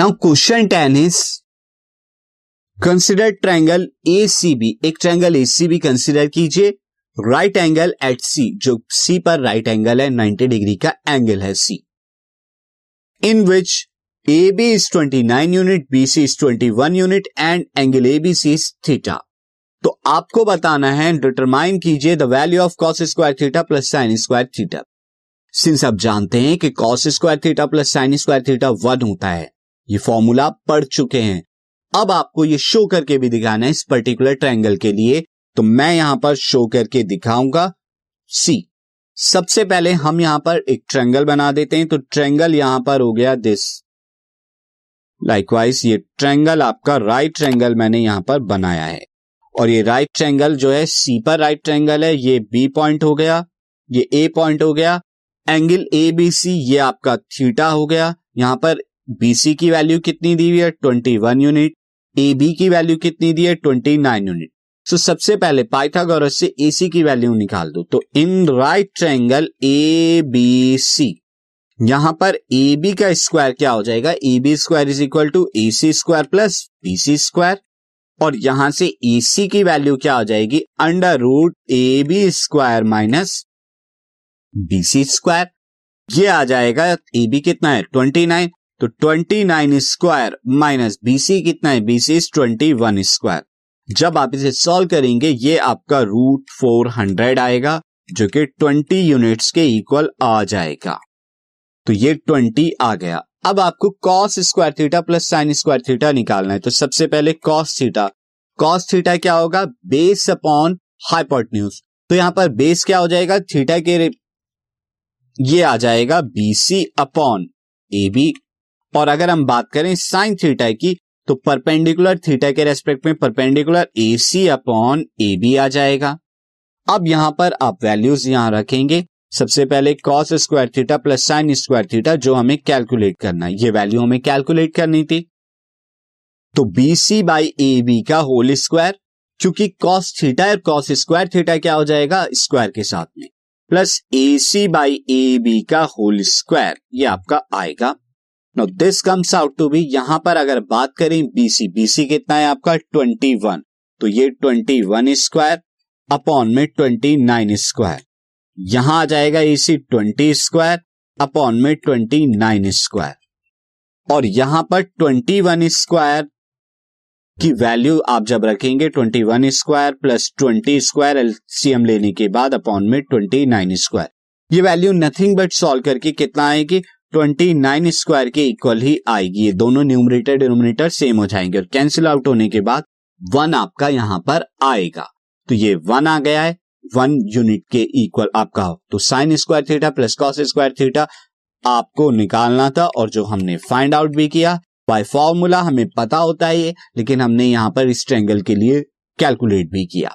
Now question ten is consider triangle A C B एक triangle A C B consider कीजिए। Right angle at C जो C पर right right angle है 90 degree का angle है C in which A B is 29 unit B C is 21 unit and angle A B C is theta तो आपको बताना है डिटरमाइन कीजिए the value of cos square theta plus sine square theta since आप जानते हैं कि cos square theta plus sine square theta one होता है ये फॉर्मूला पढ़ चुके हैं। अब आपको ये शो करके भी दिखाना है इस पर्टिकुलर ट्रायंगल के लिए। तो मैं यहाँ पर शो करके दिखाऊँगा। सी सबसे पहले हम यहाँ पर एक ट्रायंगल बना देते हैं। तो ट्रायंगल यहाँ पर हो गया दिस लाइकवाइज ये ट्रायंगल आपका राइट ट्रायंगल मैंने यहाँ पर बनाया है। और ये राइट ट्रायंगल जो है सी पर राइट ट्रायंगल है। ये बी पॉइंट हो गया, ये ए पॉइंट हो गया। एंगल ए बी सी ये आपका थीटा हो गया। यहाँ पर बीसी की वैल्यू कितनी दी हुई है? Twenty one unit A B की वैल्यू कितनी दी है? ट्वेंटी नाइन यूनिट सो सबसे पहले पाइथागोरस से ए सी की वैल्यू निकाल दो। तो in right triangle A B C यहाँ पर ए बी का स्क्वायर क्या हो जाएगा? A B square is equal to A C square plus B C square और यहाँ से ए सी की वैल्यू क्या हो जाएगी? Under root A B square minus B C square ये आ जाएगा ए बी कितना है? ट्वेंटी नाइन तो twenty nine square minus BC कितना है? बीसी ट्वेंटी वन स्क्वायर जब आप इसे सॉल्व करेंगे, ये आपका रूट फोर हंड्रेड आएगा, जो कि ट्वेंटी यूनिट्स के इक्वल आ जाएगा। तो ये ट्वेंटी आ गया। अब आपको cos square theta plus sine square theta निकालना है। तो सबसे पहले कॉस थीटा कॉस थीटा क्या होगा? बेस अपॉन हाइपोटन्यूज तो यहाँ पर बेस क्या हो जाएगा? थीटा के ये आ जाएगा बीसी अपॉन ए बी और अगर हम बात करें साइन थीटा की तो परपेंडिकुलर थीटा के रेस्पेक्ट में perpendicular A C upon A B आ जाएगा। अब यहाँ पर आप वैल्यूज़ यहाँ रखेंगे। सबसे पहले cos square theta plus sine square theta जो हमें कैलकुलेट करना है। ये वैल्यू हमें कैलकुलेट करनी थी। तो B C by A B का होल स्क्वायर क्योंकि कॉस थीटा और कॉस स्क्वायर थीटा क्या हो जाएगा? स्क्वायर के साथ में। Plus A C by A B का होल स्क्वायर ये आपका आएगा। No this comes out to be यहाँ पर अगर बात करें बीसी बीसी कितना है आपका? ट्वेंटी वन तो ये ट्वेंटी वन स्क्वायर अपॉन में ट्वेंटी नाइन स्क्वायर यहाँ आ जाएगा एसी ट्वेंटी स्क्वायर अपॉन में ट्वेंटी नाइन स्क्वायर और यहाँ पर ट्वेंटी वन स्क्वायर की वैल्यू आप जब रखेंगे twenty one square plus twenty square LCM लेने के बाद अपॉन में ट्वेंटी नाइन स्क्वायर ये वैल्यू नथिंग बट सॉल्व करके कितना आएगी? ट्वेंटी नाइन स्क्वायर के इक्वल ही आएगी। ये दोनों न्यूमरेटर डिनोमिनेटर सेम हो जाएँगे और कैंसिल आउट होने के बाद वन आपका यहाँ पर आएगा। तो ये वन आ गया है। वन यूनिट के इक्वल आपका हो। तो sine square theta plus cos square theta आपको निकालना था और जो हमने फाइंड आउट भी किया बाय फॉर्मूला हमें पता होता है ये, लेकिन हमने यहाँ पर इस ट्रेंगल के लिए कैलकुलेट भी किया।